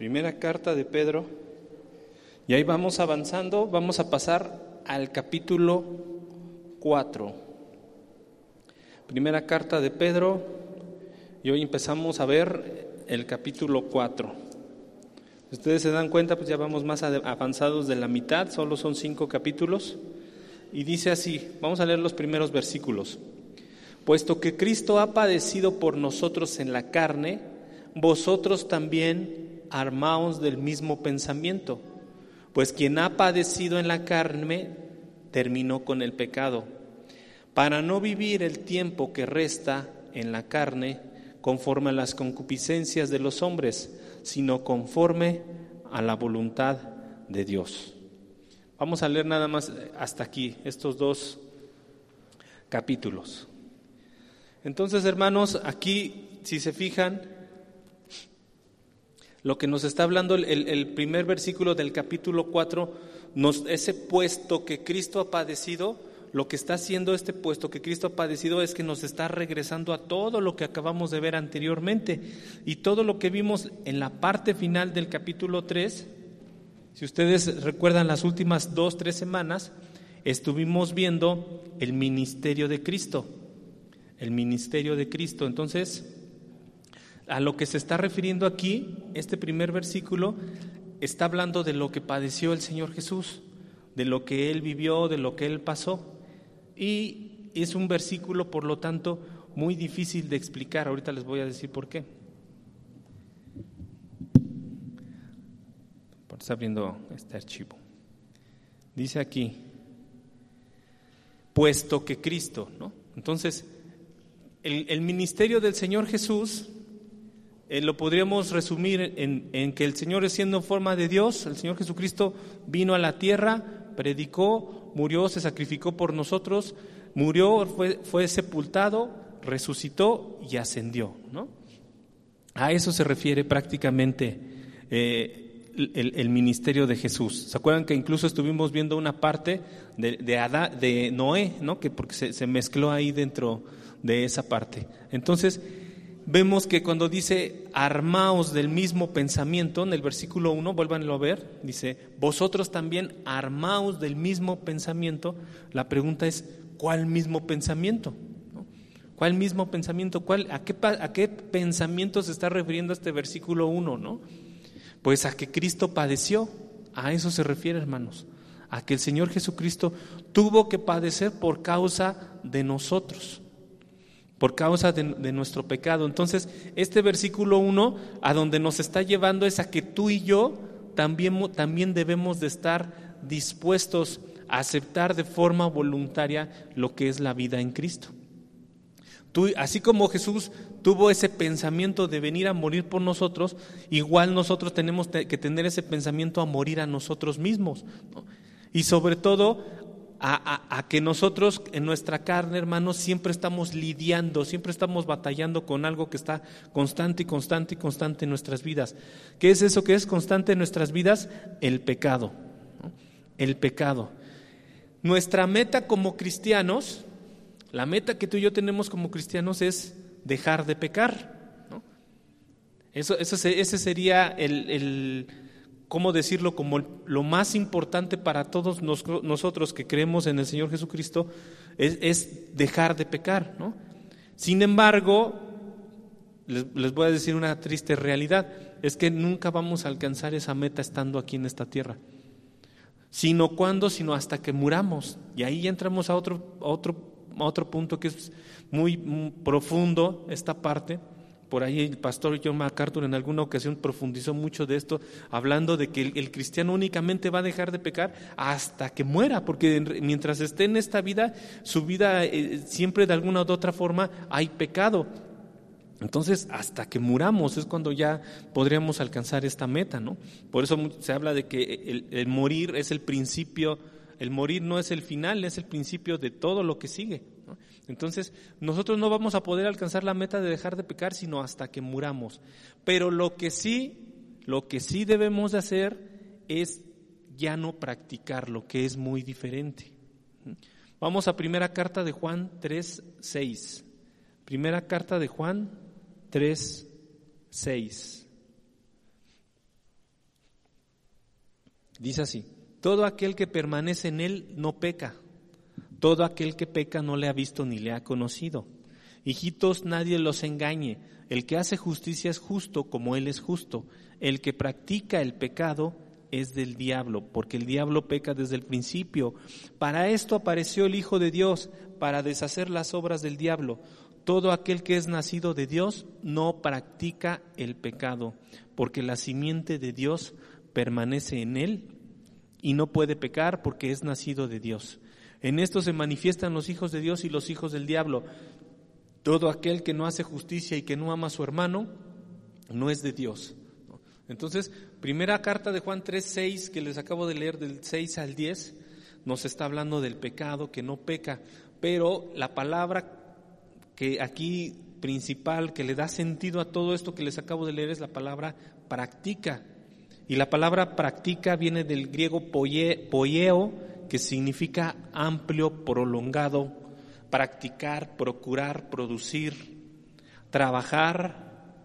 Primera carta de Pedro. Y ahí vamos avanzando, vamos a pasar al capítulo 4. Primera carta de Pedro. Y hoy empezamos a ver el capítulo 4. ustedes se dan cuenta, pues ya vamos más avanzados de la mitad, solo son cinco capítulos. Y dice así, vamos a leer los primeros versículos. Puesto que Cristo ha padecido por nosotros en la carne, vosotros también armaos del mismo pensamiento, pues quien ha padecido en la carne terminó con el pecado, para no vivir el tiempo que resta en la carne conforme a las concupiscencias de los hombres, sino conforme a la voluntad de Dios. Vamos a leer nada más hasta aquí, estos dos capítulos. Entonces, hermanos, aquí, si se fijan, lo que nos está hablando el, primer versículo del capítulo 4, nos, ese puesto que Cristo ha padecido, lo que está haciendo este puesto que Cristo ha padecido es que nos está regresando a todo lo que acabamos de ver anteriormente. Y todo lo que vimos en la parte final del capítulo 3, si ustedes recuerdan las últimas dos, tres semanas, estuvimos viendo el ministerio de Cristo. El ministerio de Cristo. Entonces, a lo que se está refiriendo aquí, este primer versículo, está hablando de lo que padeció el Señor Jesús, de lo que Él vivió, de lo que Él pasó. Y es un versículo, por lo tanto, muy difícil de explicar. Ahorita les voy a decir por qué. Está abriendo este archivo. Dice aquí, puesto que Cristo, ¿no? Entonces, el, el ministerio del Señor Jesús eh, lo podríamos resumir en, que el Señor siendo forma de Dios, el Señor Jesucristo vino a la tierra, predicó, murió, se sacrificó por nosotros, murió, fue, fue sepultado, resucitó y ascendió. ¿no? A eso se refiere prácticamente eh, el, ministerio de Jesús. ¿Se acuerdan que incluso estuvimos viendo una parte de, de, de Noé, ¿no? que porque se, se mezcló ahí dentro de esa parte? Entonces, vemos que cuando dice armaos del mismo pensamiento, en el versículo 1, vuélvanlo a ver, dice, vosotros también armaos del mismo pensamiento, la pregunta es, ¿cuál mismo pensamiento? ¿Cuál mismo pensamiento? ¿Cuál, a, qué, ¿A qué pensamiento se está refiriendo este versículo 1? ¿no? Pues a que Cristo padeció, a eso se refiere hermanos, a que el Señor Jesucristo tuvo que padecer por causa de nosotros por causa de, nuestro pecado. Entonces, este versículo 1 a donde nos está llevando es a que tú y yo también, también debemos de estar dispuestos a aceptar de forma voluntaria lo que es la vida en Cristo. Tú, así como Jesús tuvo ese pensamiento de venir a morir por nosotros, igual nosotros tenemos que tener ese pensamiento a morir a nosotros mismos. Y sobre todo a, que nosotros en nuestra carne, hermanos, siempre estamos lidiando, siempre estamos batallando con algo que está constante y constante y constante en nuestras vidas. ¿Qué es eso que es constante en nuestras vidas? El pecado. El pecado. Nuestra meta como cristianos, la meta que tú y yo tenemos como cristianos es dejar de pecar. Eso, eso, ese sería el ¿cómo decirlo? Como lo más importante para todos nosotros que creemos en el Señor Jesucristo es, dejar de pecar, ¿no? Sin embargo, les, voy a decir una triste realidad, es que nunca vamos a alcanzar esa meta estando aquí en esta tierra. Sino cuando, sino hasta que muramos. Y ahí entramos a otro, a otro, a otro punto que es muy profundo, esta parte por ahí el pastor John MacArthur en alguna ocasión profundizó mucho de esto, hablando de que el, cristiano únicamente va a dejar de pecar hasta que muera, porque mientras esté en esta vida, su vida eh, siempre de alguna u otra forma hay pecado. Entonces, hasta que muramos es cuando ya podríamos alcanzar esta meta, ¿no? Por eso se habla de que el morir es el principio, el morir no es el final, es el principio de todo lo que sigue. Entonces, nosotros no vamos a poder alcanzar la meta de dejar de pecar sino hasta que muramos. Pero lo que sí, lo que sí debemos de hacer es ya no practicar, lo que es muy diferente. Vamos a primera carta de Juan 3, 6. Primera carta de Juan 3, 6. Dice así, todo aquel que permanece en él no peca, todo aquel que peca no le ha visto ni le ha conocido. Hijitos, nadie los engañe, el que hace justicia es justo como él es justo, el que practica el pecado es del diablo, porque el diablo peca desde el principio. Para esto apareció el Hijo de Dios, para deshacer las obras del diablo. Todo aquel que es nacido de Dios no practica el pecado, porque la simiente de Dios permanece en él y no puede pecar porque es nacido de Dios. En esto se manifiestan los hijos de Dios y los hijos del diablo. Todo aquel que no hace justicia y que no ama a su hermano no es de Dios. Entonces, primera carta de Juan 3, 6, que les acabo de leer del 6 al 10, nos está hablando del pecado, que no peca, pero la palabra que aquí principal, que le da sentido a todo esto que les acabo de leer, es la palabra practica. Y la palabra practica viene del griego poieo, que significa amplio, prolongado, practicar, procurar, producir, trabajar,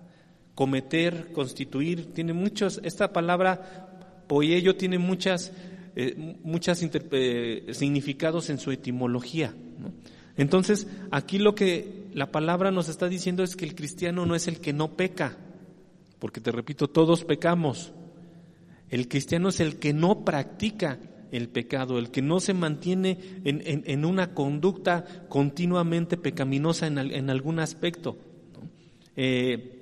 cometer, constituir, tiene muchos, esta palabra poello tiene muchas, eh, muchas eh, significados en su etimología. Entonces, aquí lo que la palabra nos está diciendo es que el cristiano no es el que no peca, porque te repito, todos pecamos. El cristiano es el que no practica el pecado, el que no se mantiene en, una conducta continuamente pecaminosa en, algún aspecto. Eh,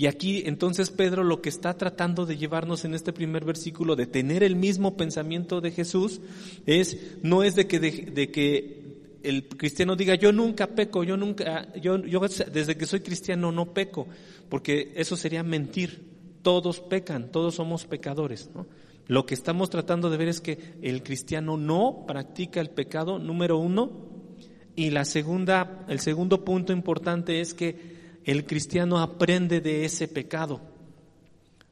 y aquí entonces Pedro lo que está tratando de llevarnos en este primer versículo, de tener el mismo pensamiento de Jesús, es no es de que, de, que el cristiano diga yo nunca peco, yo nunca, yo, yo desde que soy cristiano no peco, porque eso sería mentir. Todos pecan, todos somos pecadores. Lo que estamos tratando de ver es que el cristiano no practica el pecado, número uno, y la segunda, el segundo punto importante es que el cristiano aprende de ese pecado.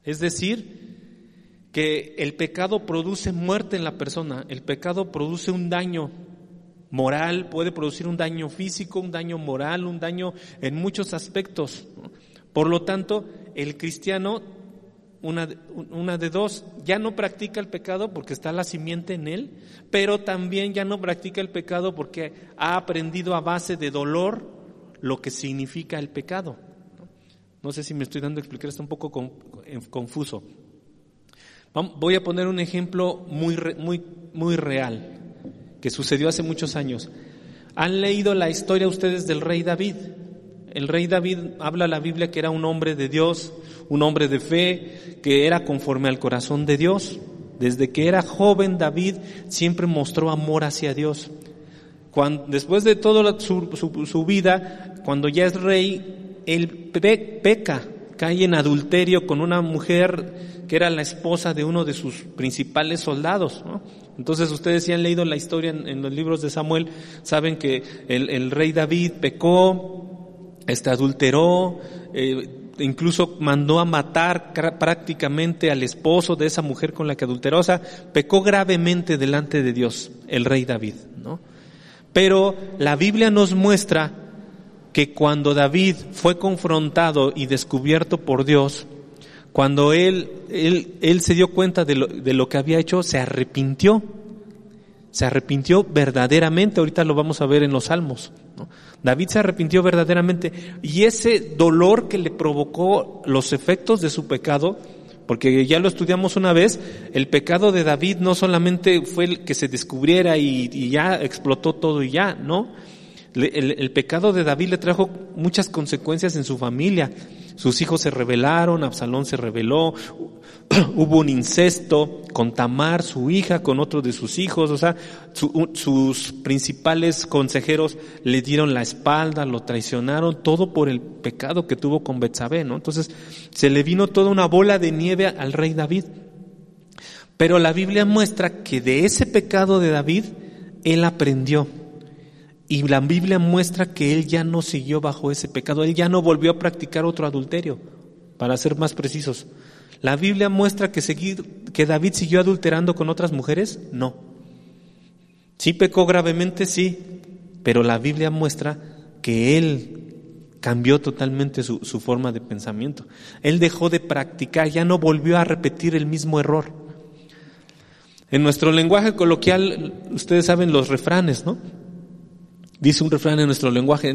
Es decir, que el pecado produce muerte en la persona, el pecado produce un daño moral, puede producir un daño físico, un daño moral, un daño en muchos aspectos. Por lo tanto, el cristiano, una, una de dos, ya no practica el pecado porque está la simiente en él, pero también ya no practica el pecado porque ha aprendido a base de dolor, lo que significa el pecado. No sé si me estoy dando a explicar, está un poco confuso. Voy a poner un ejemplo muy, muy, muy real que sucedió hace muchos años. ¿Han leído la historia ustedes del rey David? El rey David habla la Biblia que era un hombre de Dios, un hombre de fe, que era conforme al corazón de Dios. Desde que era joven David siempre mostró amor hacia Dios después de toda su, vida, cuando ya es rey, él peca, cae en adulterio con una mujer que era la esposa de uno de sus principales soldados. Entonces ustedes si han leído la historia en, los libros de Samuel, saben que el, rey David pecó, este, adulteró, eh, incluso mandó a matar prácticamente al esposo de esa mujer con la que adulteró, o sea, pecó gravemente delante de Dios, el rey David, ¿no? Pero la Biblia nos muestra que cuando David fue confrontado y descubierto por Dios, cuando él, él, se dio cuenta de lo, de lo, que había hecho, se arrepintió. Se arrepintió verdaderamente, ahorita lo vamos a ver en los salmos. David se arrepintió verdaderamente y ese dolor que le provocó los efectos de su pecado, porque ya lo estudiamos una vez, el pecado de David no solamente fue el que se descubriera y, ya explotó todo y ya, ¿no? El, pecado de David le trajo muchas consecuencias en su familia. Sus hijos se rebelaron, Absalón se rebeló, hubo un incesto con Tamar, su hija, con otro de sus hijos, o sea, sus principales consejeros le dieron la espalda, lo traicionaron, todo por el pecado que tuvo con Betsabé, ¿no? Entonces, se le vino toda una bola de nieve al rey David. Pero la Biblia muestra que de ese pecado de David, él aprendió. Y la Biblia muestra que él ya no siguió bajo ese pecado, él ya no volvió a practicar otro adulterio, para ser más precisos. ¿La Biblia muestra que, que David siguió adulterando con otras mujeres? No. Sí pecó gravemente, sí, pero la Biblia muestra que él cambió totalmente su, su forma de pensamiento. Él dejó de practicar, ya no volvió a repetir el mismo error. En nuestro lenguaje coloquial, ustedes saben los refranes, ¿no? Dice un refrán en nuestro lenguaje,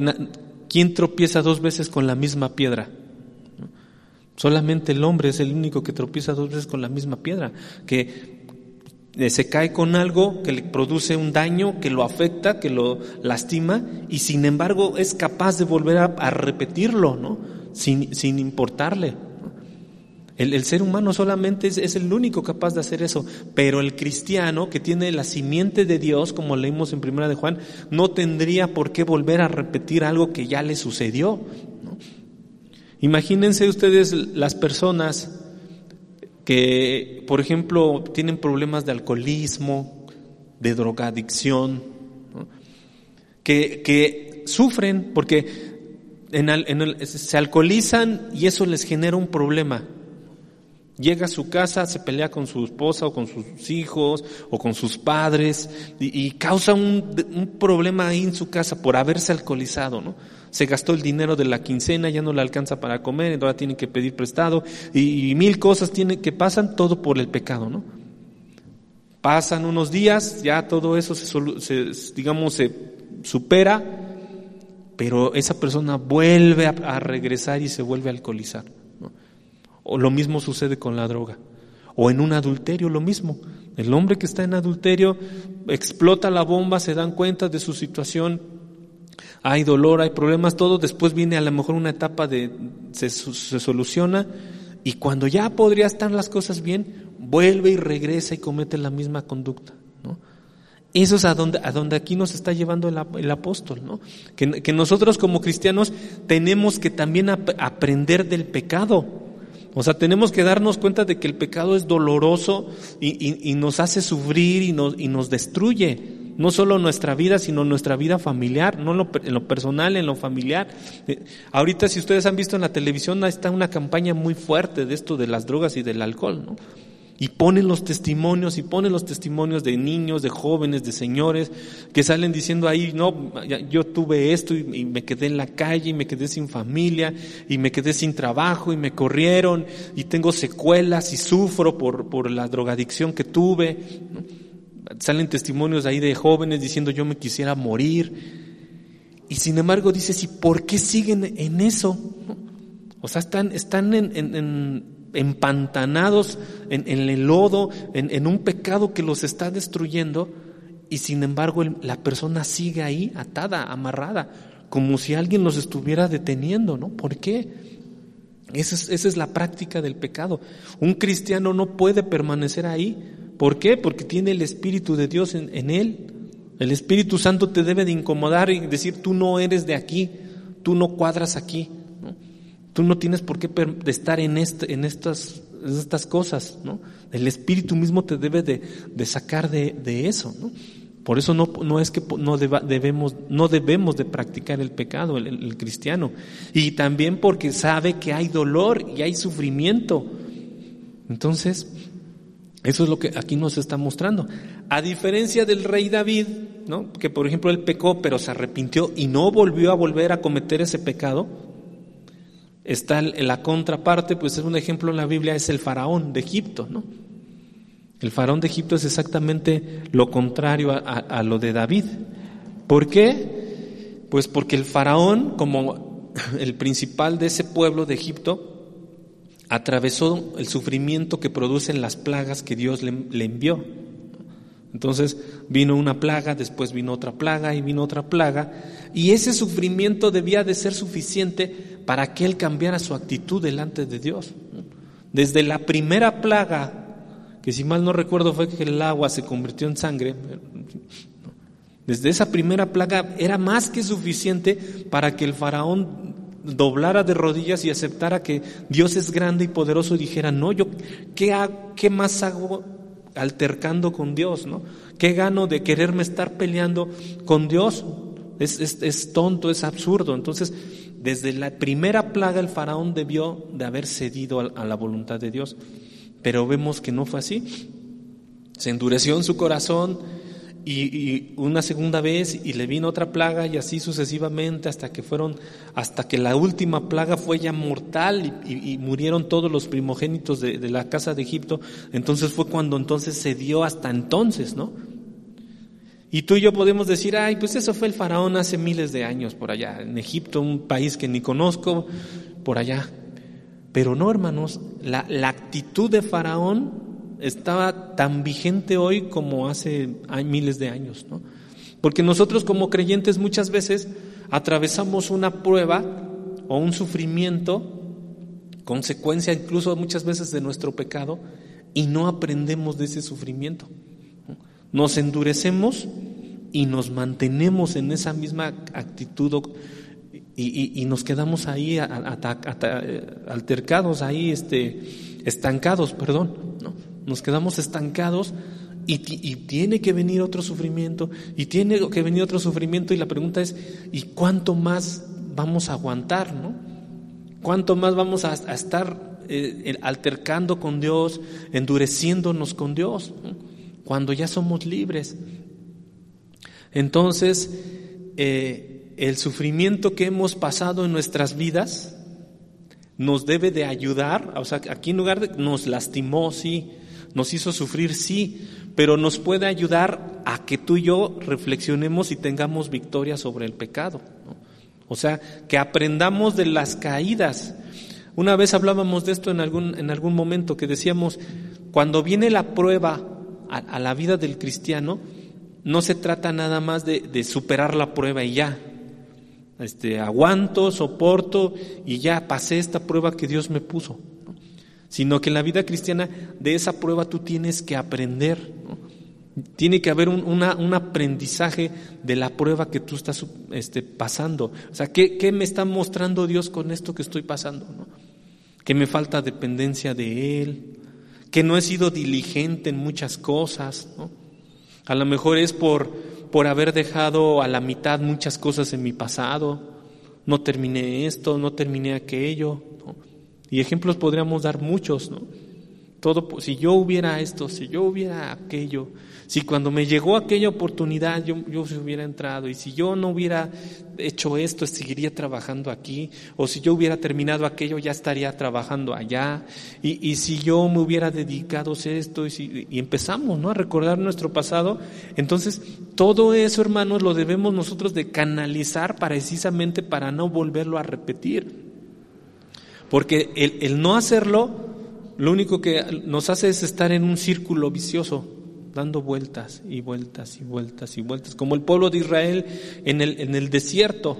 ¿quién tropieza dos veces con la misma piedra? Solamente el hombre es el único que tropieza dos veces con la misma piedra, que eh, se cae con algo que le produce un daño, que lo afecta, que lo lastima, y sin embargo es capaz de volver a, repetirlo, ¿no? Sin, sin importarle. El, ser humano solamente es, el único capaz de hacer eso, pero el cristiano que tiene la simiente de Dios, como leímos en Primera de Juan, no tendría por qué volver a repetir algo que ya le sucedió. Imagínense ustedes las personas que, por ejemplo, tienen problemas de alcoholismo, de drogadicción, que, que, sufren porque se alcoholizan y eso les genera un problema. Llega a su casa, se pelea con su esposa o con sus hijos o con sus padres y, causa un, problema ahí en su casa por haberse alcoholizado, ¿no? se gastó el dinero de la quincena, ya no le alcanza para comer, ahora tiene que pedir prestado y, mil cosas tiene, que pasan todo por el pecado, ¿no? Pasan unos días, ya todo eso se, digamos, se supera, pero esa persona vuelve a, regresar y se vuelve a alcoholizar. O lo mismo sucede con la droga. O en un adulterio lo mismo. El hombre que está en adulterio explota la bomba, se dan cuenta de su situación hay dolor, hay problemas, todo, después viene a lo mejor una etapa de, se, soluciona y cuando ya podría estar las cosas bien, vuelve y regresa y comete la misma conducta. Eso es a donde, a donde aquí nos está llevando el, apóstol, ¿no? Que, nosotros como cristianos tenemos que también aprender del pecado. O sea, tenemos que darnos cuenta de que el pecado es doloroso y, y nos hace sufrir y nos, y nos destruye no solo nuestra vida, sino nuestra vida familiar, no en lo, personal, en lo familiar. Eh, ahorita si ustedes han visto en la televisión, está una campaña muy fuerte de esto de las drogas y del alcohol, ¿no? Y ponen los testimonios, y ponen los testimonios de niños, de jóvenes, de señores, que salen diciendo ahí, no, yo tuve esto y, me quedé en la calle, y me quedé sin familia, y me quedé sin trabajo, y me corrieron, y tengo secuelas, y sufro por, por la drogadicción que tuve. ¿no? Salen testimonios ahí de jóvenes diciendo yo me quisiera morir. Y sin embargo dices, ¿y por qué siguen en eso? O sea, están, están en, empantanados en, el lodo, en, un pecado que los está destruyendo, y sin embargo la persona sigue ahí atada, amarrada, como si alguien los estuviera deteniendo, ¿no? ¿Por qué? Esa es, esa es la práctica del pecado. Un cristiano no puede permanecer ahí ¿Por qué? Porque tiene el Espíritu de Dios en, él. El Espíritu Santo te debe de incomodar y decir, tú no eres de aquí, tú no cuadras aquí. Tú no tienes por qué estar en, este, en, estas, estas cosas. ¿no? El Espíritu mismo te debe de, sacar de, eso. ¿no? Por eso no, no es que no, debemos, no debemos de practicar el pecado, el, el, cristiano. Y también porque sabe que hay dolor y hay sufrimiento. Entonces, eso es lo que aquí nos está mostrando. A diferencia del rey David, ¿no? que por ejemplo él pecó pero se arrepintió y no volvió a volver a cometer ese pecado, está en la contraparte, pues es un ejemplo en la Biblia, es el faraón de Egipto. ¿no? El faraón de Egipto es exactamente lo contrario a, lo de David. ¿Por qué? Pues porque el faraón, como el principal de ese pueblo de Egipto, atravesó el sufrimiento que producen las plagas que Dios le, envió. Entonces vino una plaga, después vino otra plaga y vino otra plaga, y ese sufrimiento debía de ser suficiente para que él cambiara su actitud delante de Dios. Desde la primera plaga, que si mal no recuerdo fue que el agua se convirtió en sangre, desde esa primera plaga era más que suficiente para que el faraón doblara de rodillas y aceptara que Dios es grande y poderoso y dijera, no, yo, ¿qué, qué más hago altercando con Dios? ¿no? ¿Qué gano de quererme estar peleando con Dios? Es, es, tonto, es absurdo. Entonces, desde la primera plaga el faraón debió de haber cedido a la voluntad de Dios. Pero vemos que no fue así. Se endureció en su corazón y, una segunda vez y le vino otra plaga y así sucesivamente hasta que fueron, hasta que la última plaga fue ya mortal y, murieron todos los primogénitos de, la casa de Egipto. Entonces fue cuando entonces se dio hasta entonces, ¿no? Y tú y yo podemos decir, ay, pues eso fue el faraón hace miles de años por allá, en Egipto, un país que ni conozco, por allá. Pero no, hermanos, la, actitud de faraón estaba tan vigente hoy como hace miles de años, ¿no? Porque nosotros como creyentes muchas veces atravesamos una prueba o un sufrimiento, consecuencia incluso muchas veces de nuestro pecado, y no aprendemos de ese sufrimiento. Nos endurecemos y nos mantenemos en esa misma actitud y, nos quedamos ahí altercados, ahí este, estancados, perdón. ¿no? Nos quedamos estancados y, tiene que venir otro sufrimiento y tiene que venir otro sufrimiento y la pregunta es, ¿y cuánto más vamos a aguantar? ¿no? ¿Cuánto más vamos a, estar eh, altercando con Dios, endureciéndonos con Dios? cuando ya somos libres. Entonces, eh, el sufrimiento que hemos pasado en nuestras vidas nos debe de ayudar, o sea, aquí en lugar de nos lastimó, sí, nos hizo sufrir, sí, pero nos puede ayudar a que tú y yo reflexionemos y tengamos victoria sobre el pecado. O sea, que aprendamos de las caídas. Una vez hablábamos de esto en algún, en algún momento, que decíamos, cuando viene la prueba a, la vida del cristiano, no se trata nada más de, superar la prueba y ya. Este, aguanto, soporto y ya pasé esta prueba que Dios me puso. Sino que en la vida cristiana de esa prueba tú tienes que aprender. Tiene que haber un, aprendizaje de la prueba que tú estás este, pasando. O sea, ¿qué, ¿qué, me está mostrando Dios con esto que estoy pasando? Que me falta dependencia de Él, que no he sido diligente en muchas cosas, ¿no? A lo mejor es por, por haber dejado a la mitad muchas cosas en mi pasado, no terminé esto, no terminé aquello, y ejemplos podríamos dar muchos, ¿no? Todo, si yo hubiera esto, si yo hubiera aquello, si cuando me llegó aquella oportunidad yo, yo hubiera entrado y si yo no hubiera hecho esto, seguiría trabajando aquí, o si yo hubiera terminado aquello, ya estaría trabajando allá, y, y si yo me hubiera dedicado a esto, y, si, y empezamos ¿no? a recordar nuestro pasado, entonces todo eso, hermanos, lo debemos nosotros de canalizar precisamente para no volverlo a repetir. Porque el, el no hacerlo lo único que nos hace es estar en un círculo vicioso, dando vueltas y vueltas y vueltas y vueltas, como el pueblo de Israel en el, en el desierto,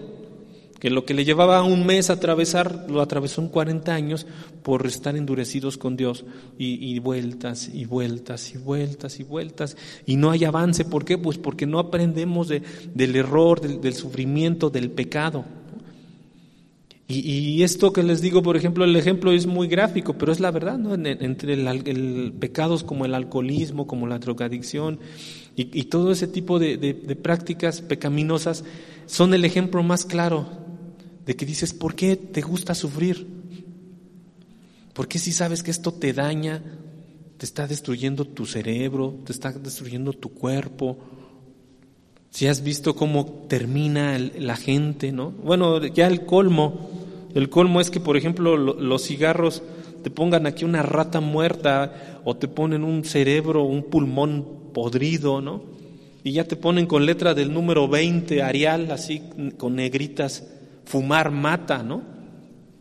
que lo que le llevaba un mes atravesar, lo atravesó en 40 años por estar endurecidos con Dios, y, vueltas y vueltas y vueltas y vueltas, y no hay avance, ¿por qué? Pues porque no aprendemos de, del error, del sufrimiento, del pecado. Y, esto que les digo, por ejemplo, el ejemplo es muy gráfico, pero es la verdad, ¿no? entre el, pecados como el alcoholismo, como la drogadicción y, todo ese tipo de, prácticas pecaminosas son el ejemplo más claro de que dices, ¿por qué te gusta sufrir? ¿Por qué si sabes que esto te daña, te está destruyendo tu cerebro, te está destruyendo tu cuerpo? Si has visto cómo termina la gente, ¿no? Bueno, ya el colmo, el colmo es que, por ejemplo, los cigarros te pongan aquí una rata muerta o te ponen un cerebro, un pulmón podrido, ¿no? Y ya te ponen con letra del número 20, Arial, así con negritas, fumar mata, ¿no?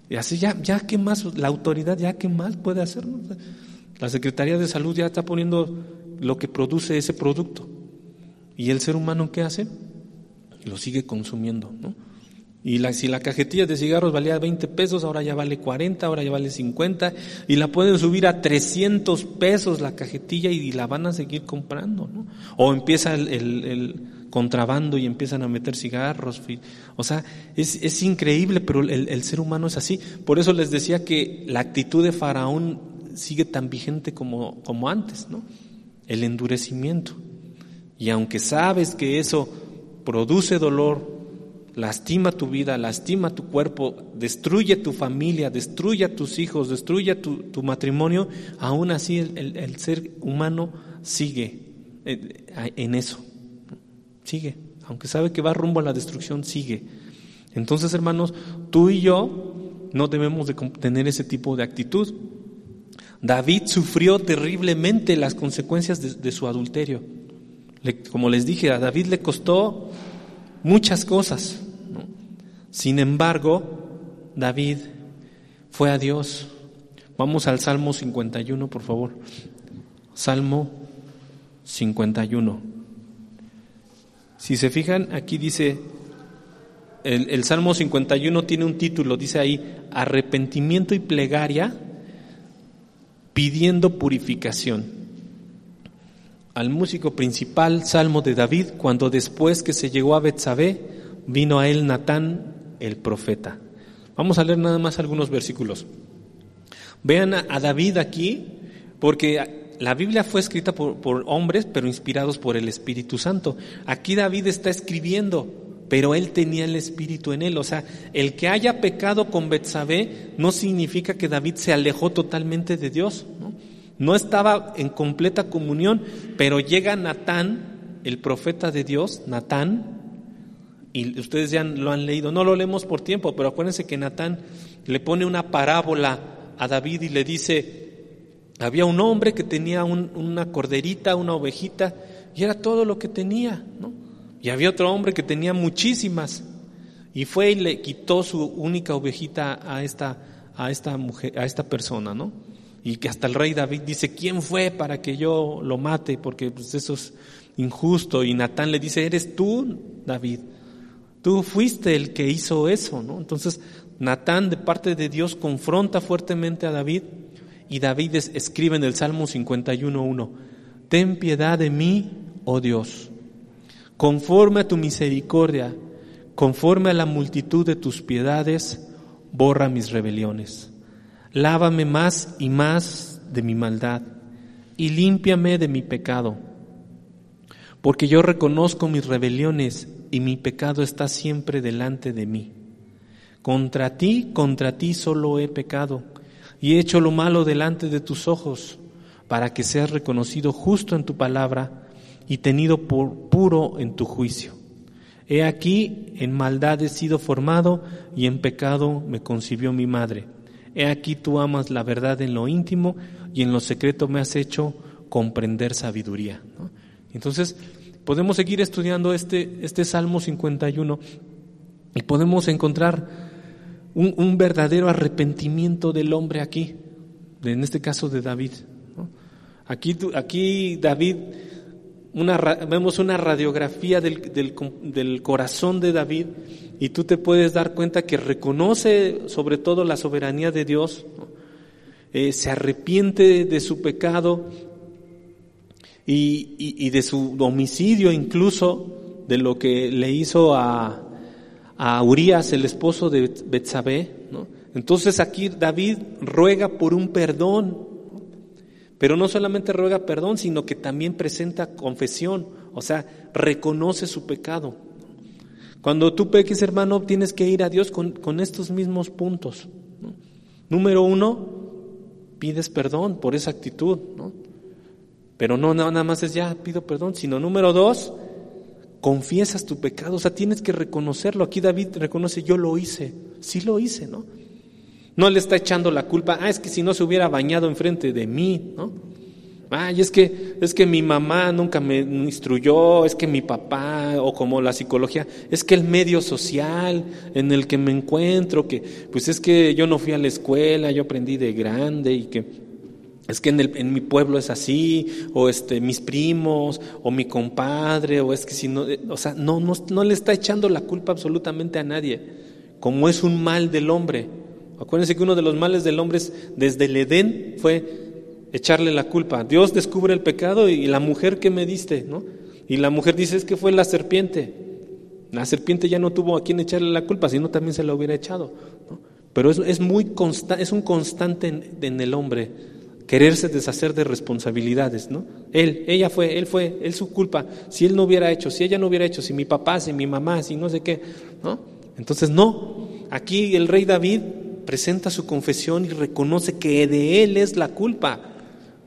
Y así ya, ya qué más, la autoridad ya qué más puede hacer, La Secretaría de Salud ya está poniendo lo que produce ese producto. ¿Y el ser humano qué hace? Lo sigue consumiendo, ¿no? Y la, si la cajetilla de cigarros valía 20 pesos, ahora ya vale 40, ahora ya vale 50, y la pueden subir a 300 pesos la cajetilla y, la van a seguir comprando, ¿no? O empieza el, contrabando y empiezan a meter cigarros. O sea, es, es increíble, pero el, el, ser humano es así. Por eso les decía que la actitud de Faraón sigue tan vigente como, como antes, ¿no? El endurecimiento. Y aunque sabes que eso produce dolor, lastima tu vida, lastima tu cuerpo, destruye tu familia, destruye a tus hijos, destruye tu, matrimonio, aún así el, ser humano sigue en eso. sigue. Aunque sabe que va rumbo a la destrucción, sigue. Entonces, hermanos, tú y yo no debemos de tener ese tipo de actitud. David sufrió terriblemente las consecuencias de, su adulterio. Como les dije, a David le costó muchas cosas. Sin embargo, David fue a Dios. Vamos al Salmo 51, por favor. Salmo 51. Si se fijan, aquí dice, el, el, Salmo 51 tiene un título, dice ahí, arrepentimiento y plegaria pidiendo purificación. Al músico principal, Salmo de David, cuando después que se llegó a Betsabé, vino a él Natán, el profeta. Vamos a leer nada más algunos versículos. Vean a, David aquí, porque la Biblia fue escrita por, hombres, pero inspirados por el Espíritu Santo. Aquí David está escribiendo, pero él tenía el Espíritu en él. O sea, el que haya pecado con Betsabé no significa que David se alejó totalmente de Dios. ¿no? No estaba en completa comunión, pero llega Natán, el profeta de Dios, Natán, y ustedes ya lo han leído, no lo leemos por tiempo, pero acuérdense que Natán le pone una parábola a David y le dice, había un hombre que tenía una corderita, una ovejita, y era todo lo que tenía, ¿no? Y había otro hombre que tenía muchísimas, y fue y le quitó su única ovejita a esta, a esta mujer, a esta persona, ¿no? Y que hasta el rey David dice, ¿quién fue para que yo lo mate? Porque pues, eso es injusto. Y Natán le dice, ¿eres tú, David? Tú fuiste el que hizo eso, ¿no? Entonces, Natán, de parte de Dios, confronta fuertemente a David y David escribe en el Salmo 51.1, Ten piedad de mí, oh Dios, conforme a tu misericordia, conforme a la multitud de tus piedades, borra mis rebeliones. Lávame más y más de mi maldad y límpiame de mi pecado, porque yo reconozco mis rebeliones y mi pecado está siempre delante de mí. Contra ti, contra ti solo he pecado y he hecho lo malo delante de tus ojos, para que seas reconocido justo en tu palabra y tenido por puro en tu juicio. He aquí, en maldad he sido formado y en pecado me concibió mi madre. He aquí tú amas la verdad en lo íntimo y en lo secreto me has hecho comprender sabiduría. Entonces, podemos seguir estudiando este, este Salmo 51 y podemos encontrar un, verdadero arrepentimiento del hombre aquí, en este caso de David. Aquí, aquí David, una, vemos una radiografía del, del, corazón de David y tú te puedes dar cuenta que reconoce sobre todo la soberanía de Dios, eh, se arrepiente de su pecado y, y, de su homicidio incluso, de lo que le hizo a, a Urias, el esposo de Betsabé. ¿no? Entonces aquí David ruega por un perdón, pero no solamente ruega perdón, sino que también presenta confesión, o sea, reconoce su pecado. Cuando tú peques, hermano, tienes que ir a Dios con, con estos mismos puntos. Número uno, pides perdón por esa actitud, ¿no? Pero no nada más es ya pido perdón, sino número dos, confiesas tu pecado, o sea, tienes que reconocerlo. Aquí David reconoce, yo lo hice, sí lo hice, ¿no? No le está echando la culpa, ah, es que si no se hubiera bañado enfrente de mí, ¿no? Ay, es que, es que mi mamá nunca me instruyó, es que mi papá, o como la psicología, es que el medio social en el que me encuentro, que pues es que yo no fui a la escuela, yo aprendí de grande y que es que en, el, en, mi pueblo es así, o este, mis primos, o mi compadre, o es que si no, o sea, no, no, no le está echando la culpa absolutamente a nadie, como es un mal del hombre. Acuérdense que uno de los males del hombre es, desde el Edén fue echarle la culpa. Dios descubre el pecado y la mujer que me diste, ¿no? Y la mujer dice es que fue la serpiente. La serpiente ya no tuvo a quien echarle la culpa, sino también se la hubiera echado. Pero es, es muy consta, es un constante en, en el hombre quererse deshacer de responsabilidades, ¿no? Él, ella fue, él fue, él su culpa. Si él no hubiera hecho, si ella no hubiera hecho, si mi papá, si mi mamá, si no sé qué, ¿no? Entonces, no. Aquí el rey David presenta su confesión y reconoce que de él es la culpa.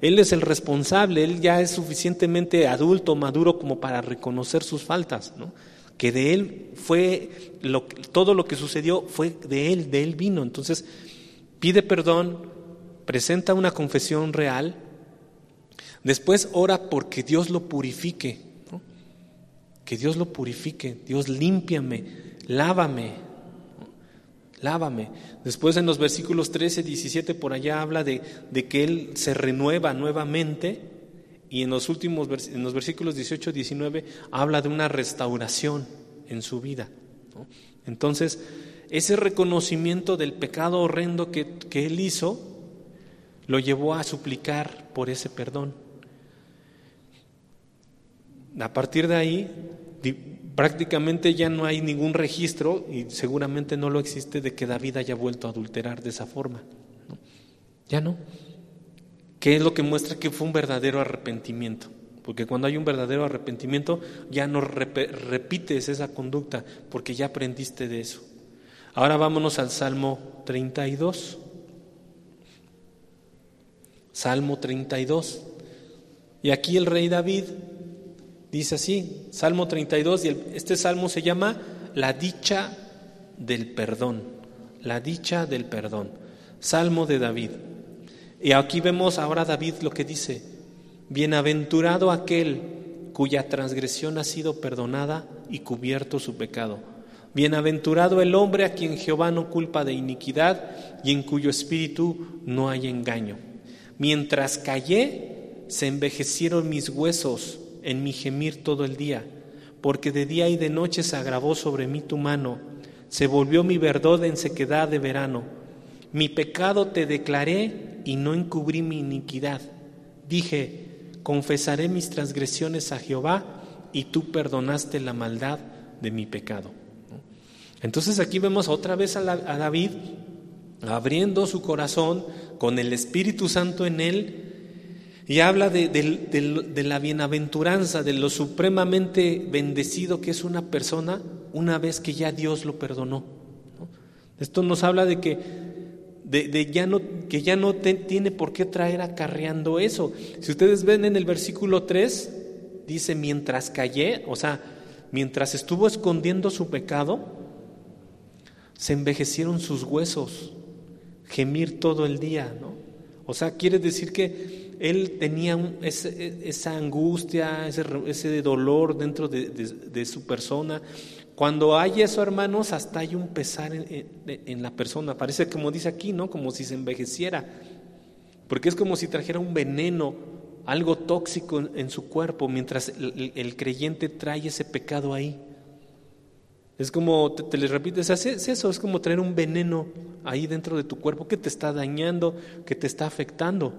Él es el responsable, él ya es suficientemente adulto, maduro como para reconocer sus faltas, que de él fue todo lo que sucedió fue de él, de él vino. Entonces pide perdón, presenta una confesión real, después ora porque Dios lo purifique, que Dios lo purifique, Dios límpiame, lávame, lávame. Después en los versículos 13, 17 por allá habla de, de que Él se renueva nuevamente y en los últimos en los versículos 18 19 habla de una restauración en su vida. Entonces, ese reconocimiento del pecado horrendo que, que él hizo lo llevó a suplicar por ese perdón. A partir de ahí, prácticamente ya no hay ningún registro, y seguramente no lo existe, de que David haya vuelto a adulterar de esa forma. Ya no. ¿Qué es lo que muestra que fue un verdadero arrepentimiento? Porque cuando hay un verdadero arrepentimiento ya no repites esa conducta porque ya aprendiste de eso. Ahora vámonos al Salmo 32. Salmo 32. Y aquí el rey David dice así, Salmo 32, y este salmo se llama La dicha del perdón, la dicha del perdón. Salmo de David. Y aquí vemos ahora David lo que dice, bienaventurado aquel cuya transgresión ha sido perdonada y cubierto su pecado. Bienaventurado el hombre a quien Jehová no culpa de iniquidad y en cuyo espíritu no hay engaño. Mientras callé, se envejecieron mis huesos en mi gemir todo el día, porque de día y de noche se agravó sobre mí tu mano, se volvió mi verdad en sequedad de verano mi pecado te declaré y no encubrí mi iniquidad. Dije, confesaré mis transgresiones a Jehová y tú perdonaste la maldad de mi pecado. Entonces aquí vemos otra vez a, David abriendo su corazón con el Espíritu Santo en él y habla de, de, la bienaventuranza, de lo supremamente bendecido que es una persona una vez que ya Dios lo perdonó. Esto nos habla de que de, ya no, que ya no tiene por qué traer acarreando eso. Si ustedes ven en el versículo 3, dice, mientras callé, o sea, mientras estuvo escondiendo su pecado, se envejecieron sus huesos, gemir todo el día, ¿no? O sea, quiere decir que él tenía esa angustia, ese, ese, dolor dentro de, su persona, cuando hay eso, hermanos, hasta hay un pesar en, la persona. Parece como dice aquí, ¿no? Como si se envejeciera. Porque es como si trajera un veneno, algo tóxico en, su cuerpo, mientras el, creyente trae ese pecado ahí. Es como, te, te les repites, es eso, es como traer un veneno ahí dentro de tu cuerpo que te está dañando, que te está afectando.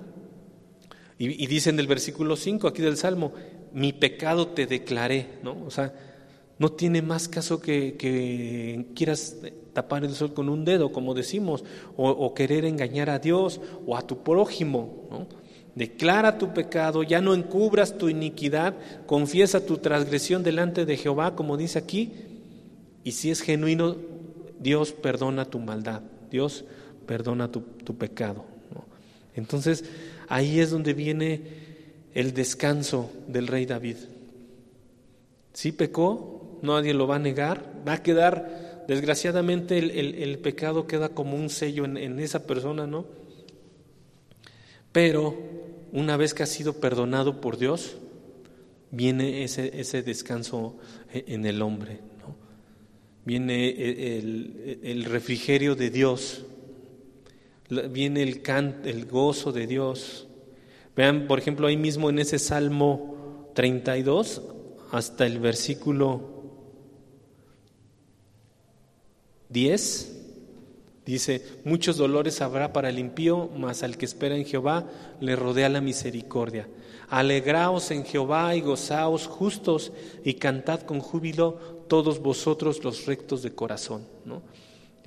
Y, y dice en el versículo 5 aquí del Salmo, mi pecado te declaré, ¿no? O sea, no tiene más caso que, quieras tapar el sol con un dedo, como decimos, o, querer engañar a Dios o a tu prójimo. Declara tu pecado, ya no encubras tu iniquidad, confiesa tu transgresión delante de Jehová, como dice aquí, y si es genuino, Dios perdona tu maldad, Dios perdona tu, tu pecado. Entonces, ahí es donde viene el descanso del rey David. Sí pecó, nadie lo va a negar, va a quedar, desgraciadamente el, pecado queda como un sello en, esa persona, ¿no? Pero una vez que ha sido perdonado por Dios, viene ese, ese descanso en el hombre, ¿no? Viene el, el refrigerio de Dios, viene el, can, el gozo de Dios. Vean, por ejemplo, ahí mismo en ese Salmo 32, hasta el versículo 10 dice, muchos dolores habrá para el impío, mas al que espera en Jehová le rodea la misericordia. Alegraos en Jehová y gozaos justos y cantad con júbilo todos vosotros los rectos de corazón. ¿no?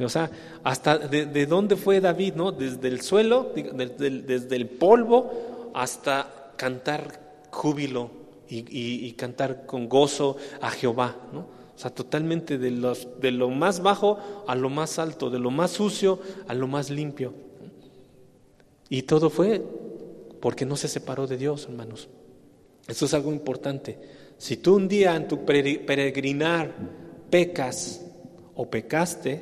O sea, hasta de, dónde fue David, ¿no? Desde el suelo, desde, el polvo hasta cantar júbilo y, y cantar con gozo a Jehová, ¿no? O sea, totalmente de, los, de lo más bajo a lo más alto, de lo más sucio a lo más limpio. Y todo fue porque no se separó de Dios, hermanos. Eso es algo importante. Si tú un día en tu peregrinar pecas o pecaste,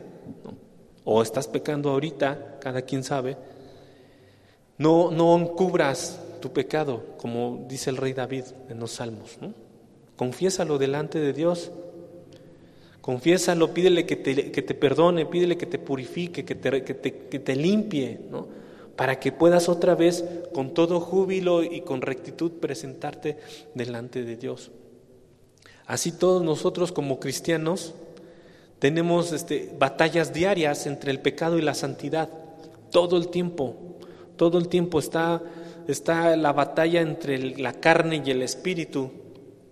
o estás pecando ahorita, cada quien sabe, no, no encubras tu pecado, como dice el rey David en los salmos. ¿no? Confiésalo delante de Dios. Confiésalo, pídele que te, que te perdone, pídele que te purifique, que te, que te, que te limpie, ¿no? para que puedas otra vez con todo júbilo y con rectitud presentarte delante de Dios. Así todos nosotros como cristianos tenemos este, batallas diarias entre el pecado y la santidad, todo el tiempo. Todo el tiempo está, está la batalla entre la carne y el espíritu,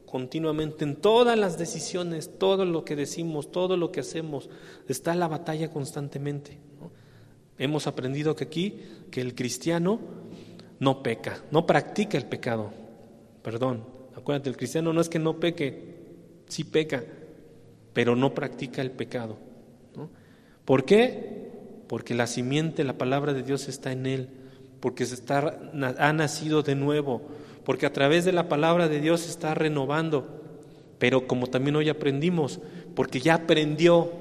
continuamente en todas las decisiones, todo lo que decimos, todo lo que hacemos, está la batalla constantemente. Hemos aprendido que aquí, que el cristiano no peca, no practica el pecado. Perdón, acuérdate, el cristiano no es que no peque, sí peca, pero no practica el pecado. ¿Por qué? Porque la simiente, la palabra de Dios está en él porque se está, ha nacido de nuevo, porque a través de la palabra de Dios se está renovando. Pero como también hoy aprendimos, porque ya aprendió,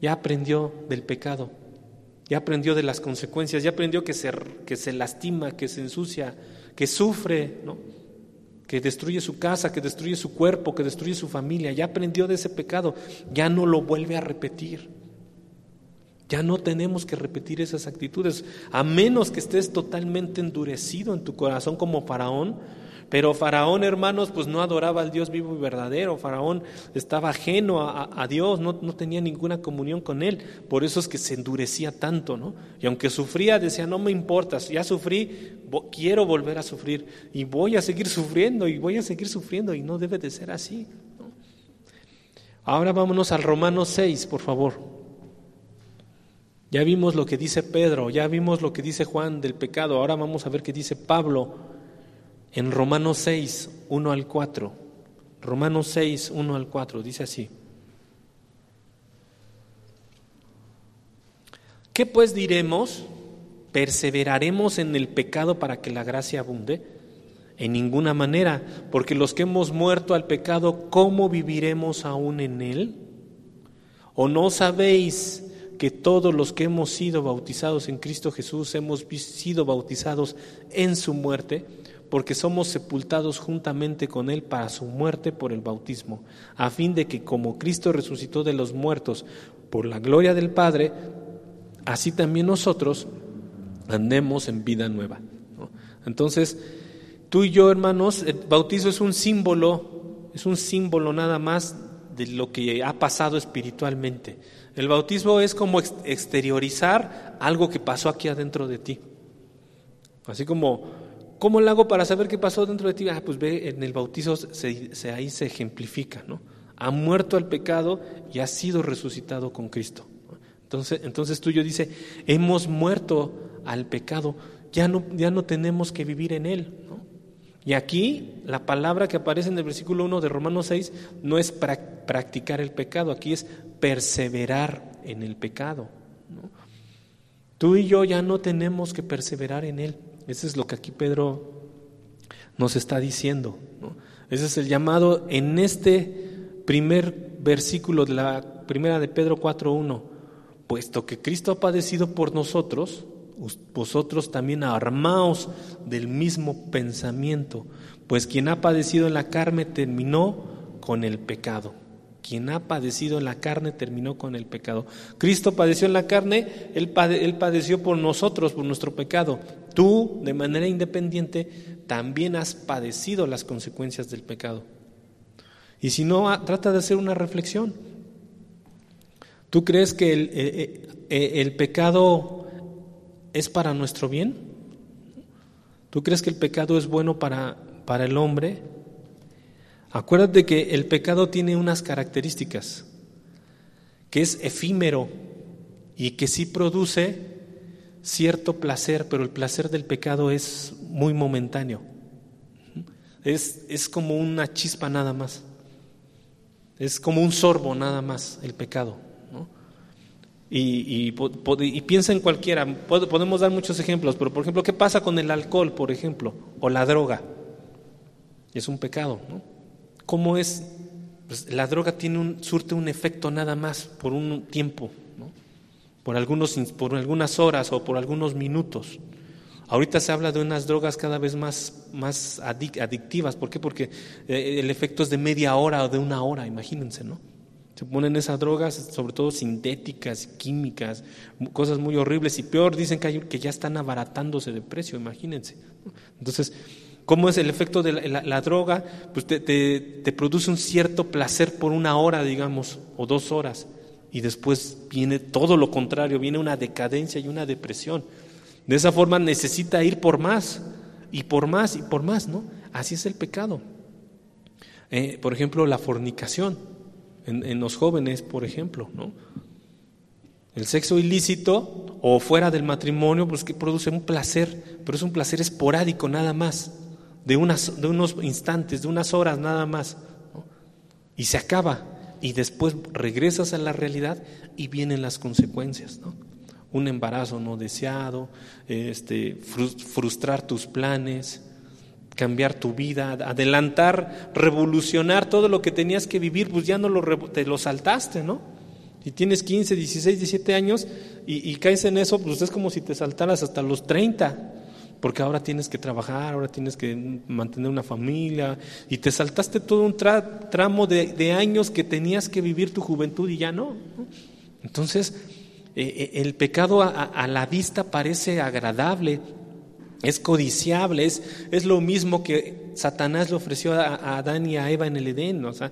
ya aprendió del pecado, ya aprendió de las consecuencias, ya aprendió que se, que se lastima, que se ensucia, que sufre, ¿no? Que destruye su casa, que destruye su cuerpo, que destruye su familia, ya aprendió de ese pecado, ya no lo vuelve a repetir. Ya no tenemos que repetir esas actitudes, a menos que estés totalmente endurecido en tu corazón como faraón. Pero faraón, hermanos, pues no adoraba al Dios vivo y verdadero. Faraón estaba ajeno a, Dios, no, no, tenía ninguna comunión con Él. Por eso es que se endurecía tanto, ¿no? Y aunque sufría, decía, no me importa, ya sufrí, quiero volver a sufrir. Y voy a seguir sufriendo, y voy a seguir sufriendo, y no debe de ser así. Ahora vámonos al Romano 6, por favor. Ya vimos lo que dice Pedro, ya vimos lo que dice Juan del pecado, ahora vamos a ver qué dice Pablo en Romanos 6, 1 al 4. Romanos 6, 1 al 4, dice así. ¿Qué pues diremos? ¿Perseveraremos en el pecado para que la gracia abunde? En ninguna manera, porque los que hemos muerto al pecado, ¿cómo viviremos aún en él? ¿O no sabéis que todos los que hemos sido bautizados en Cristo Jesús hemos sido bautizados en su muerte, porque somos sepultados juntamente con Él para su muerte por el bautismo, a fin de que como Cristo resucitó de los muertos por la gloria del Padre, así también nosotros andemos en vida nueva. Entonces, tú y yo, hermanos, el bautizo es un símbolo, es un símbolo nada más de lo que ha pasado espiritualmente. El bautismo es como exteriorizar algo que pasó aquí adentro de ti. Así como, ¿cómo lo hago para saber qué pasó dentro de ti? Ah, pues ve, en el bautizo se, ahí se ejemplifica, ¿no? Ha muerto al pecado y ha sido resucitado con Cristo. Entonces, entonces tú y yo dice, hemos muerto al pecado, ya no, ya no tenemos que vivir en él. Y aquí la palabra que aparece en el versículo 1 de Romanos 6 no es practicar el pecado, aquí es perseverar en el pecado. Tú y yo ya no tenemos que perseverar en él. Eso es lo que aquí Pedro nos está diciendo. Ese es el llamado en este primer versículo de la primera de Pedro 4.1. Puesto que Cristo ha padecido por nosotros, vosotros también armaos del mismo pensamiento, pues quien ha padecido en la carne terminó con el pecado. Quien ha padecido en la carne terminó con el pecado. Cristo padeció en la carne, él, padeció por nosotros, por nuestro pecado. Tú, de manera independiente, también has padecido las consecuencias del pecado. Y si no, ah, trata de hacer una reflexión. ¿Tú crees que el, eh, eh, el pecado es para nuestro bien? ¿Tú crees que el pecado es bueno para, para el hombre? Acuérdate que el pecado tiene unas características, que es efímero y que sí produce cierto placer, pero el placer del pecado es muy momentáneo. Es, es como una chispa nada más. Es como un sorbo nada más el pecado. Y, y, piensa en cualquiera, podemos dar muchos ejemplos, pero por ejemplo, ¿qué pasa con el alcohol, por ejemplo, o la droga? Es un pecado, ¿no? ¿Cómo es? Pues la droga tiene un, surte un efecto nada más por un tiempo, ¿no? por, algunos, por algunas horas o por algunos minutos. Ahorita se habla de unas drogas cada vez más, más adictivas. ¿Por qué? Porque eh, el efecto es de media hora o de una hora, imagínense, ¿no? Se ponen esas drogas, sobre todo sintéticas, químicas, cosas muy horribles y peor, dicen que, que ya están abaratándose de precio, imagínense. Entonces, ¿cómo es el efecto de la, droga? Pues te, produce un cierto placer por una hora, digamos, o dos horas, y después viene todo lo contrario, viene una decadencia y una depresión. De esa forma necesita ir por más, y por más, y por más, ¿no? Así es el pecado. Eh, por ejemplo, la fornicación en, los jóvenes, por ejemplo, ¿no? El sexo ilícito o fuera del matrimonio, pues que produce un placer, pero es un placer esporádico nada más, de, unas, de unos instantes, de unas horas nada más, y se acaba, y después regresas a la realidad y vienen las consecuencias. Un embarazo no deseado, este, frustrar tus planes, cambiar tu vida, adelantar, revolucionar todo lo que tenías que vivir, pues ya no lo, te lo saltaste, ¿no? Si tienes 15, 16, 17 años y, caes en eso, pues es como si te saltaras hasta los 30, porque ahora tienes que trabajar, ahora tienes que mantener una familia, y te saltaste todo un tramo de, años que tenías que vivir tu juventud y ya no. Entonces, eh, eh, el pecado a la vista parece agradable, es codiciable, es, es, lo mismo que Satanás le ofreció a, Adán y a Eva en el Edén. O sea,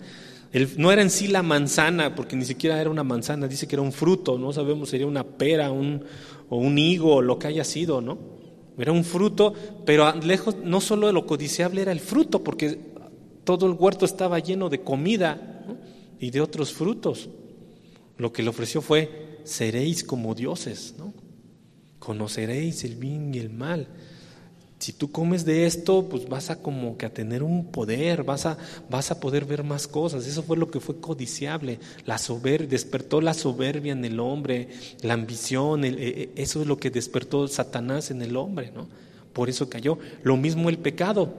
no era en sí la manzana, porque ni siquiera era una manzana, dice que era un fruto, no sabemos, sería una pera un, o un higo lo que haya sido, ¿no? Era un fruto, pero lejos, no solo de lo codiciable era el fruto, porque todo el huerto estaba lleno de comida y de otros frutos. Lo que le ofreció fue, seréis como dioses, ¿no? Conoceréis el bien y el mal si tú comes de esto, pues vas a como que a tener un poder, vas a, vas a poder ver más cosas. Eso fue lo que fue codiciable. La soberbia, despertó la soberbia en el hombre, la ambición, e, e, eso es lo que despertó Satanás en el hombre, ¿no? Por eso cayó. Lo mismo el pecado.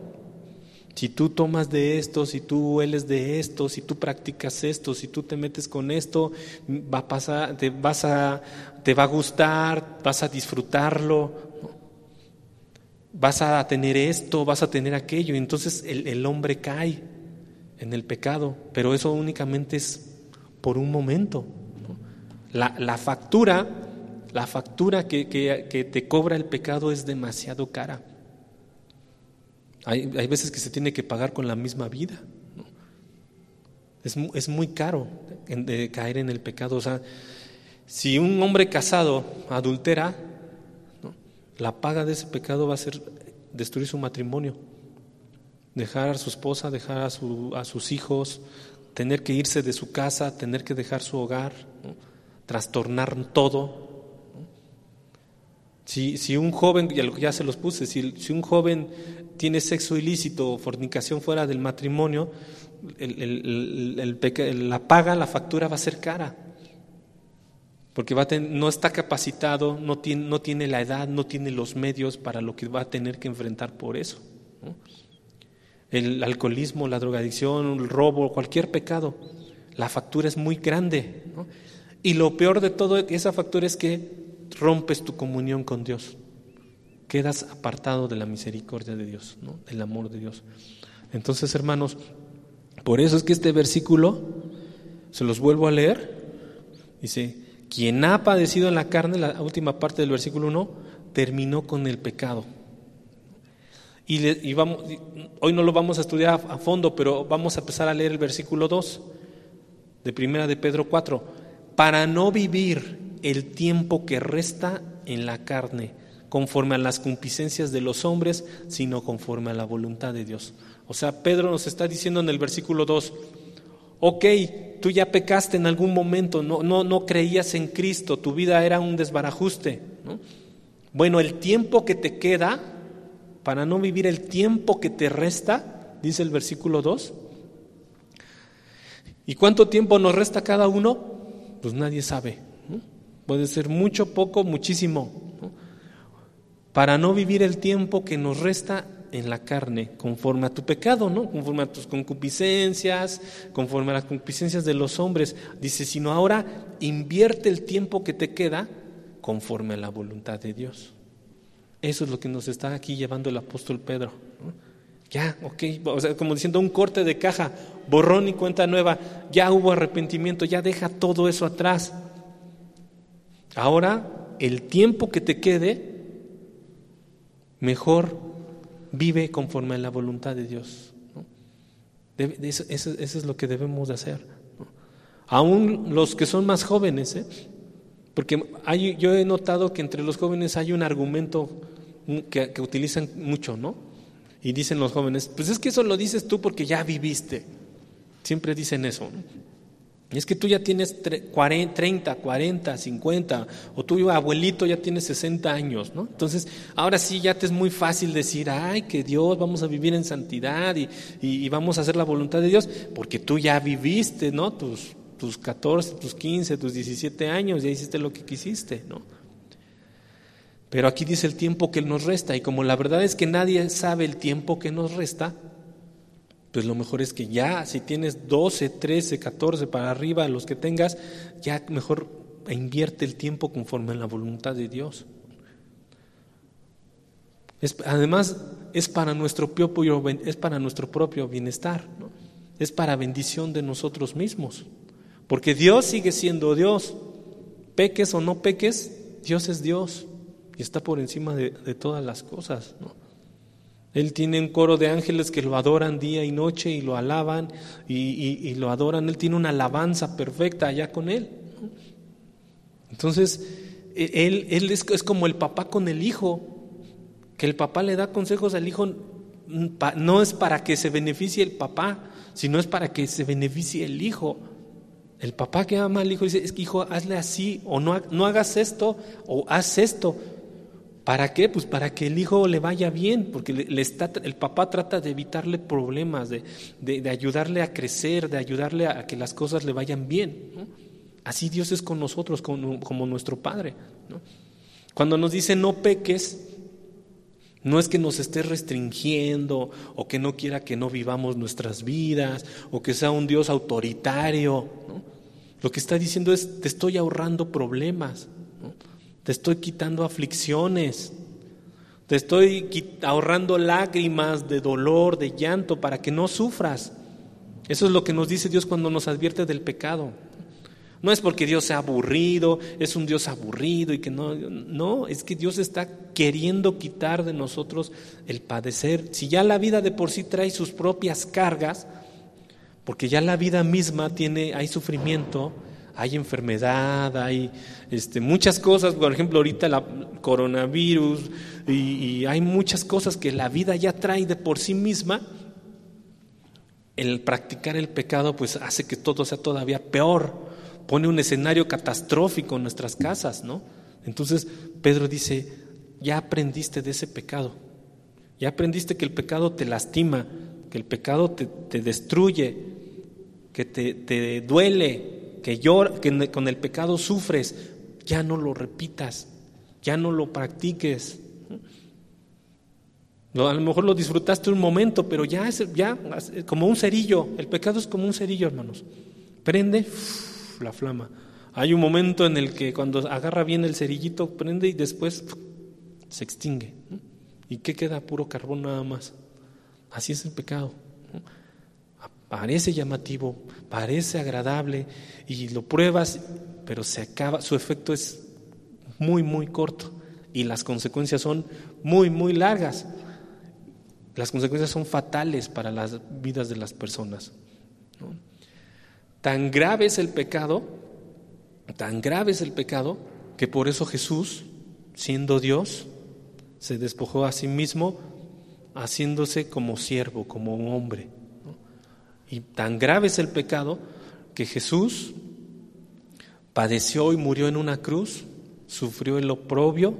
Si tú tomas de esto, si tú hueles de esto, si tú practicas esto, si tú te metes con esto, va a pasar, te, vas a, te va a gustar, vas a disfrutarlo, vas a tener esto, vas a tener aquello, entonces el, hombre cae en el pecado, pero eso únicamente es por un momento. La, factura, la factura que, te cobra el pecado es demasiado cara. Hay, veces que se tiene que pagar con la misma vida. Es, es, muy caro caer en el pecado. O sea, si un hombre casado adultera, la paga de ese pecado va a ser destruir su matrimonio, dejar a su esposa, dejar a, sus hijos, tener que irse de su casa, tener que dejar su hogar, trastornar todo. Si, un joven, ya, ya se los puse, si, un joven tiene sexo ilícito o fornicación fuera del matrimonio, la paga, la factura va a ser cara porque no está capacitado, no tiene, la edad, no tiene los medios para lo que va a tener que enfrentar por eso. El alcoholismo, la drogadicción, el robo, cualquier pecado, la factura es muy grande. Y lo peor de todo esa factura es que rompes tu comunión con Dios, quedas apartado de la misericordia de Dios, del amor de Dios. Entonces, hermanos, por eso es que este versículo, se los vuelvo a leer, dice, quien ha padecido en la carne, la última parte del versículo 1, terminó con el pecado. Y, vamos, hoy no lo vamos a estudiar a, fondo, pero vamos a empezar a leer el versículo 2 de primera de Pedro 4. Para no vivir el tiempo que resta en la carne, conforme a las concupiscencias de los hombres, sino conforme a la voluntad de Dios. O sea, Pedro nos está diciendo en el versículo 2, ok, tú ya pecaste en algún momento, no, no, no creías en Cristo, tu vida era un desbarajuste. Bueno, el tiempo que te queda, para no vivir el tiempo que te resta, dice el versículo 2. ¿Y cuánto tiempo nos resta cada uno? Pues nadie sabe. Puede ser mucho, poco, muchísimo. Para no vivir el tiempo que nos resta en la carne, conforme a tu pecado, ¿no? Conforme a tus concupiscencias, conforme a las concupiscencias de los hombres. Dice, sino ahora invierte el tiempo que te queda conforme a la voluntad de Dios. Eso es lo que nos está aquí llevando el apóstol Pedro. Ya, ok, o sea, como diciendo un corte de caja, borrón y cuenta nueva, ya hubo arrepentimiento, ya deja todo eso atrás. Ahora, el tiempo que te quede, mejor vive conforme a la voluntad de Dios. Eso, es lo que debemos de hacer. Aún los que son más jóvenes, ¿eh? porque hay, yo he notado que entre los jóvenes hay un argumento que, que utilizan mucho, ¿no? Y dicen los jóvenes, pues es que eso lo dices tú porque ya viviste. Siempre dicen eso. ¿no? Es que tú ya tienes 30, 40, 50, o tu abuelito ya tiene 60 años, ¿no? Entonces, ahora sí ya te es muy fácil decir, ay, que Dios, vamos a vivir en santidad y, vamos a hacer la voluntad de Dios, porque tú ya viviste, ¿no? Tus, tus 14, tus 15, tus 17 años, ya hiciste lo que quisiste, ¿no? Pero aquí dice el tiempo que nos resta, y como la verdad es que nadie sabe el tiempo que nos resta, pues lo mejor es que ya, si tienes 12, 13, 14 para arriba, los que tengas, ya mejor invierte el tiempo conforme a la voluntad de Dios. además, es para, nuestro propio, es para nuestro propio bienestar, es para bendición de nosotros mismos. Porque Dios sigue siendo Dios. Peques o no peques, Dios es Dios y está por encima de, de todas las cosas. ¿no? Él tiene un coro de ángeles que lo adoran día y noche y lo alaban y, lo adoran. Él tiene una alabanza perfecta allá con Él. Entonces, e, Él, él es, como el papá con el hijo, que el papá le da consejos al hijo, no es para que se beneficie el papá, sino es para que se beneficie el hijo. El papá que ama al hijo dice, es que hijo, hazle así, o no, no hagas esto, o haz esto. ¿Para qué? Pues para que el hijo le vaya bien, porque le, está, el papá trata de evitarle problemas, de, de, ayudarle a crecer, de ayudarle a, que las cosas le vayan bien. Así Dios es con nosotros, como, como nuestro Padre. Cuando nos dice no peques, no es que nos esté restringiendo o que no quiera que no vivamos nuestras vidas o que sea un Dios autoritario. Lo que está diciendo es, te estoy ahorrando problemas te estoy quitando aflicciones, te estoy ahorrando lágrimas de dolor, de llanto, para que no sufras. Eso es lo que nos dice Dios cuando nos advierte del pecado. No es porque Dios sea aburrido, es un Dios aburrido y que no, no, es que Dios está queriendo quitar de nosotros el padecer. Si ya la vida de por sí trae sus propias cargas, porque ya la vida misma tiene, hay sufrimiento, hay enfermedad, hay este, muchas cosas, por ejemplo, ahorita el coronavirus, y, hay muchas cosas que la vida ya trae de por sí misma. El practicar el pecado pues hace que todo sea todavía peor, pone un escenario catastrófico en nuestras casas, ¿no? Entonces Pedro dice, ya aprendiste de ese pecado, ya aprendiste que el pecado te lastima, que el pecado te, destruye, que te, te duele, que, que con el pecado sufres, ya no lo repitas, ya no lo practiques. A lo mejor lo disfrutaste un momento, pero ya es ya, como un cerillo. El pecado es como un cerillo, hermanos. Prende la flama. Hay un momento en el que cuando agarra bien el cerillito, prende y después se extingue. ¿Y qué queda? Puro carbón nada más. Así es el pecado parece llamativo, parece agradable y lo pruebas, pero se acaba, su efecto es muy, muy corto y las consecuencias son muy, muy largas. Las consecuencias son fatales para las vidas de las personas. Tan grave es el pecado, tan grave es el pecado, que por eso Jesús, siendo Dios, se despojó a sí mismo, haciéndose como siervo, como hombre y tan grave es el pecado que Jesús padeció y murió en una cruz, sufrió el oprobio,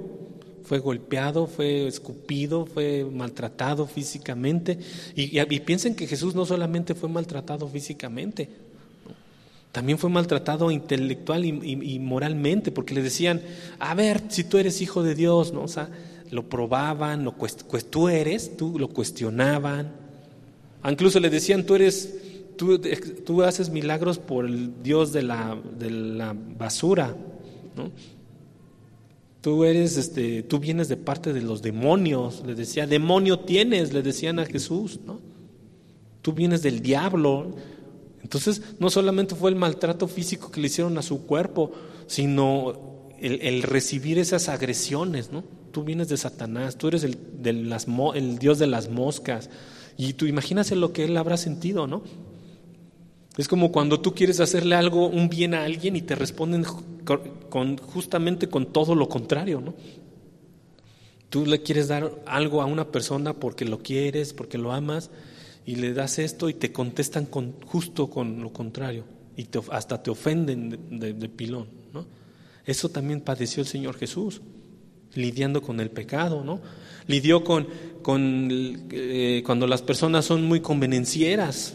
fue golpeado, fue escupido, fue maltratado físicamente. Y, piensen que Jesús no solamente fue maltratado físicamente, También fue maltratado intelectual y, moralmente, porque le decían, a ver, si tú eres hijo de Dios, ¿no? O sea, lo probaban, lo tú eres, tú lo cuestionaban. Incluso le decían, tú eres, tú, tú haces milagros por el Dios de la, de la basura, ¿no? Tú eres, este, tú vienes de parte de los demonios, le decía, demonio tienes, le decían a Jesús, ¿no? Tú vienes del diablo. Entonces, no solamente fue el maltrato físico que le hicieron a su cuerpo, sino el, recibir esas agresiones, ¿no? Tú vienes de Satanás, tú eres el, de las, el Dios de las moscas. Y tú imagínate lo que él habrá sentido, ¿no? Es como cuando tú quieres hacerle algo, un bien a alguien y te responden con, justamente con todo lo contrario, ¿no? Tú le quieres dar algo a una persona porque lo quieres, porque lo amas, y le das esto y te contestan con, justo con lo contrario, y hasta te ofenden de, pilón, ¿no? Eso también padeció el Señor Jesús, lidiando con el pecado, ¿no? Lidió con, con eh, cuando las personas son muy convenencieras,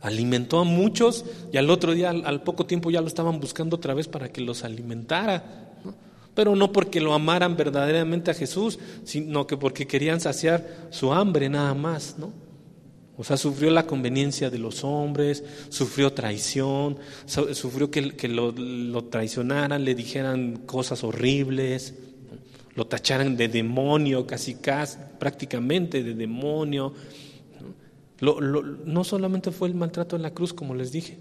Alimentó a muchos y al otro día, al, poco tiempo, ya lo estaban buscando otra vez para que los alimentara. Pero no porque lo amaran verdaderamente a Jesús, sino que porque querían saciar su hambre nada más. ¿no? O sea, sufrió la conveniencia de los hombres, sufrió traición, sufrió que, lo, traicionaran, le dijeran cosas horribles, lo tacharan de demonio, casi, casi prácticamente de demonio no solamente fue el maltrato en la cruz, como les dije.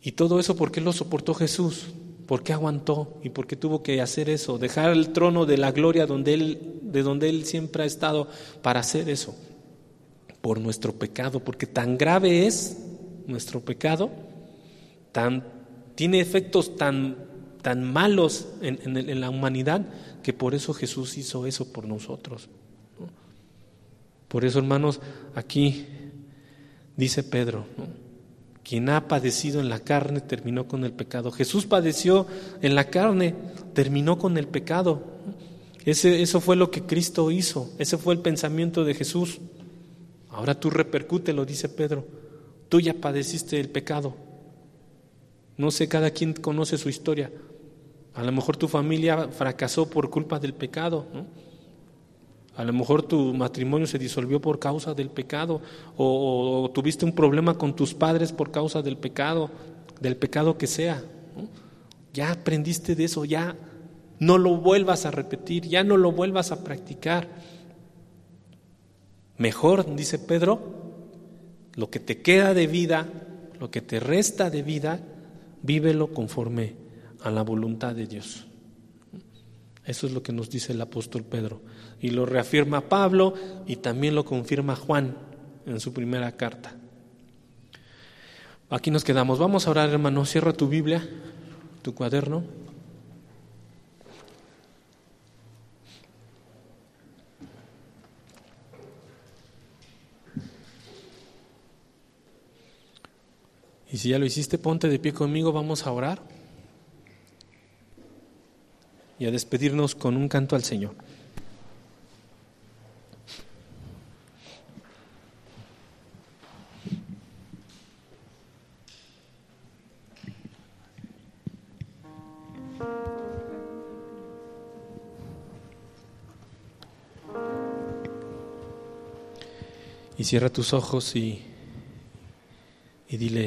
Y todo eso, ¿por qué lo soportó Jesús? ¿Por qué aguantó? ¿Y por qué tuvo que hacer eso? Dejar el trono de la gloria donde él, de donde Él siempre ha estado para hacer eso. Por nuestro pecado, porque tan grave es nuestro pecado, tan, tiene efectos tan, tan malos en, en la humanidad, que por eso Jesús hizo eso por nosotros. Por eso, hermanos, aquí dice Pedro, quien ha padecido en la carne terminó con el pecado. Jesús padeció en la carne, terminó con el pecado. Ese, eso fue lo que Cristo hizo, ese fue el pensamiento de Jesús. Ahora tú repercute, lo dice Pedro, tú ya padeciste el pecado. No sé, cada quien conoce su historia. A lo mejor tu familia fracasó por culpa del pecado, ¿no? A lo mejor tu matrimonio se disolvió por causa del pecado o, tuviste un problema con tus padres por causa del pecado, del pecado que sea. Ya aprendiste de eso, ya no lo vuelvas a repetir, ya no lo vuelvas a practicar. Mejor, dice Pedro, lo que te queda de vida, lo que te resta de vida, vívelo conforme a la voluntad de Dios. Eso es lo que nos dice el apóstol Pedro. Y lo reafirma Pablo y también lo confirma Juan en su primera carta. Aquí nos quedamos. Vamos a orar, hermano. Cierra tu Biblia, tu cuaderno. Y si ya lo hiciste, ponte de pie conmigo, vamos a orar y a despedirnos con un canto al Señor. Cierra tus ojos y, y dile,